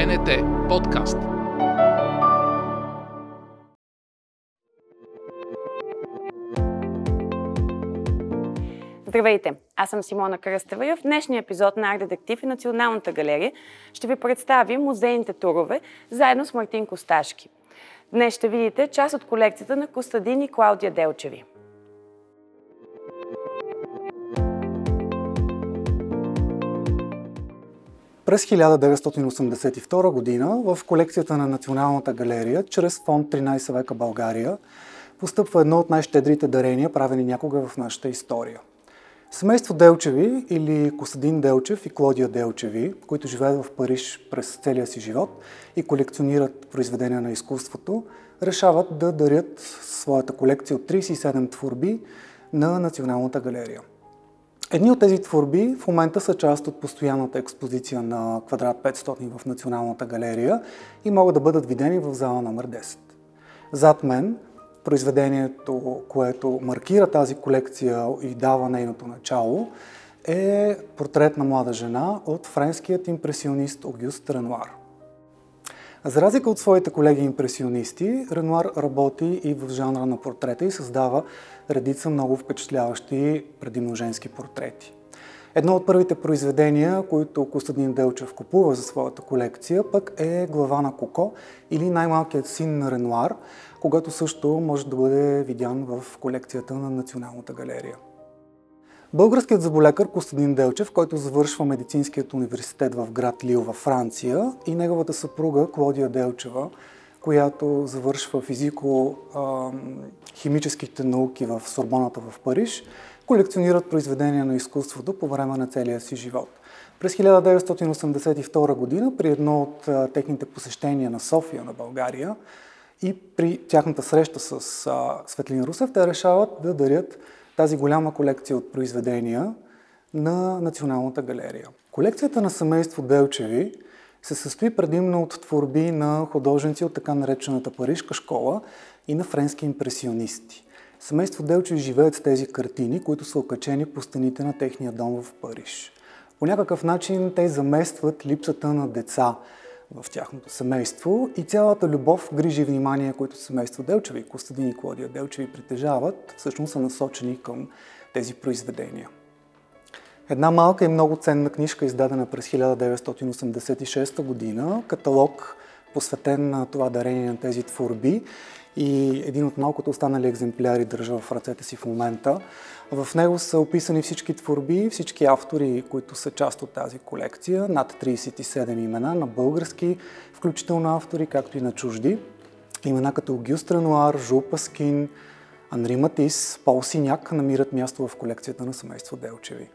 БНТ подкаст. Здравейте! Аз съм Симона Кръстева и в днешния епизод на Арт Детектив и Националната галерия ще ви представим музейните турове заедно с Мартин Косташки. Днес ще видите част от колекцията на Костадин и Клаудия Делчеви. През 1982 година в колекцията на Националната галерия, чрез фонд 13 века България, постъпва едно от най-щедрите дарения, правени някога в нашата история. Семейство Делчеви или Костадин Делчев и Клодия Делчеви, които живеят в Париж през целия си живот и колекционират произведения на изкуството, решават да дарят своята колекция от 37 творби на Националната галерия. Едни от тези творби в момента са част от постоянната експозиция на квадрат 500 в Националната галерия и могат да бъдат видени в зала номер 10. Зад мен произведението, което маркира тази колекция и дава нейното начало, е портрет на млада жена от френският импресионист Огюст Ренуар. За разлика от своите колеги импресионисти, Ренуар работи и в жанра на портрета и създава редица много впечатляващи предимно женски портрети. Едно от първите произведения, които Костадин Делчев купува за своята колекция, пък е Глава на Коко или най-малкият син на Ренуар, когато също може да бъде видян в колекцията на Националната галерия. Българският заболекар Костадин Делчев, който завършва медицинският университет в град Лил във Франция и неговата съпруга Клодия Делчева, която завършва физико-химическите науки в Сорбоната в Париж, колекционират произведения на изкуството по време на целия си живот. През 1982 година, при едно от техните посещения на София на България и при тяхната среща с Светлин Русев, те решават да дарят тази голяма колекция от произведения на Националната галерия. Колекцията на семейство Делчеви се състои предимно от творби на художници от така наречената Парижка школа и на френски импресионисти. Семейство Делчеви живеят с тези картини, които са окачени по стените на техния дом в Париж. По някакъв начин те заместват липсата на деца в тяхното семейство и цялата любов, грижи и внимание, които семейство Делчеви, Костадин и Клодия Делчеви притежават, всъщност са насочени към тези произведения. Една малка и много ценна книжка, издадена през 1986 година, каталог посветен на това дарение на тези творби и един от малкото останали екземпляри държа в ръцете си в момента. В него са описани всички творби, всички автори, които са част от тази колекция, над 37 имена на български, включително автори, както и на чужди. Имена като Гюст Ренуар, Жул Паскин, Анри Матис, Пол Синяк намират място в колекцията на семейство Делчеви.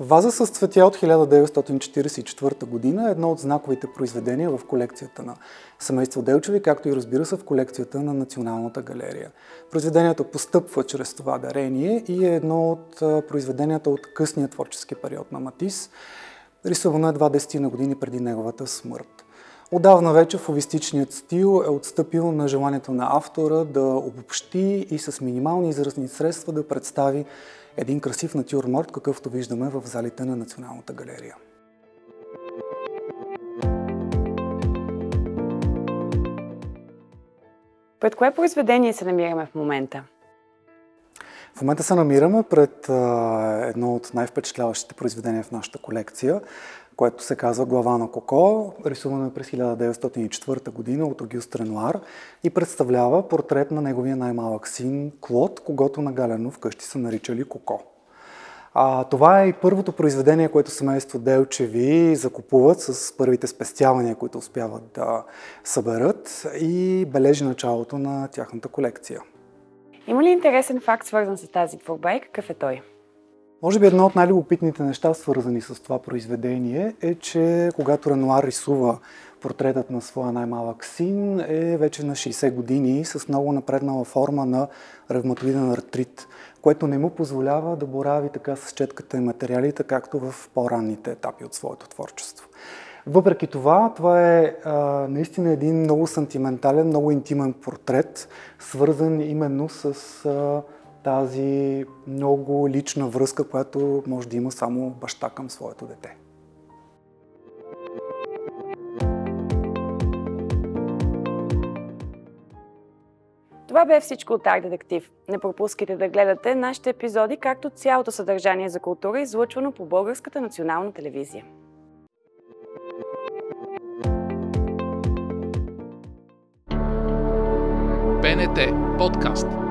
Ваза с цветя от 1944 година е едно от знаковите произведения в колекцията на семейство Делчеви, както и разбира се в колекцията на Националната галерия. Произведението постъпва чрез това дарение и е едно от произведенията от късния творчески период на Матис, рисувано едва 10 на години преди неговата смърт. Отдавна вече фовистичният стил е отстъпил на желанието на автора да обобщи и с минимални изразни средства да представи един красив натюрморт, какъвто виждаме в залите на Националната галерия. Пред кое произведение се намираме в момента? В момента се намираме пред едно от най-впечатляващите произведения в нашата колекция, което се казва Глава на Коко, рисувано е през 1904 година от Огюст Ренуар и представлява портрет на неговия най-малък син Клод, когато на Галено вкъщи са наричали Коко. А, това е и първото произведение, което семейство Делчеви закупуват с първите спестявания, които успяват да съберат и бележи началото на тяхната колекция. Има ли интересен факт, свързан с тази творба и какъв е той? Може би едно от най-любопитните неща, свързани с това произведение, е, че когато Ренуар рисува портретът на своя най-малък син, е вече на 60 години с много напреднала форма на ревматоиден артрит, което не му позволява да борави така с четката и материалите, както в по-ранните етапи от своето творчество. Въпреки това, това е а, наистина един много сантиментален, много интимен портрет, свързан именно с а, тази много лична връзка, която може да има само баща към своето дете. Това бе всичко от Арт Детектив. Не пропускайте да гледате нашите епизоди, както цялото съдържание за култура, излъчвано по Българската национална телевизия. БНТ подкаст.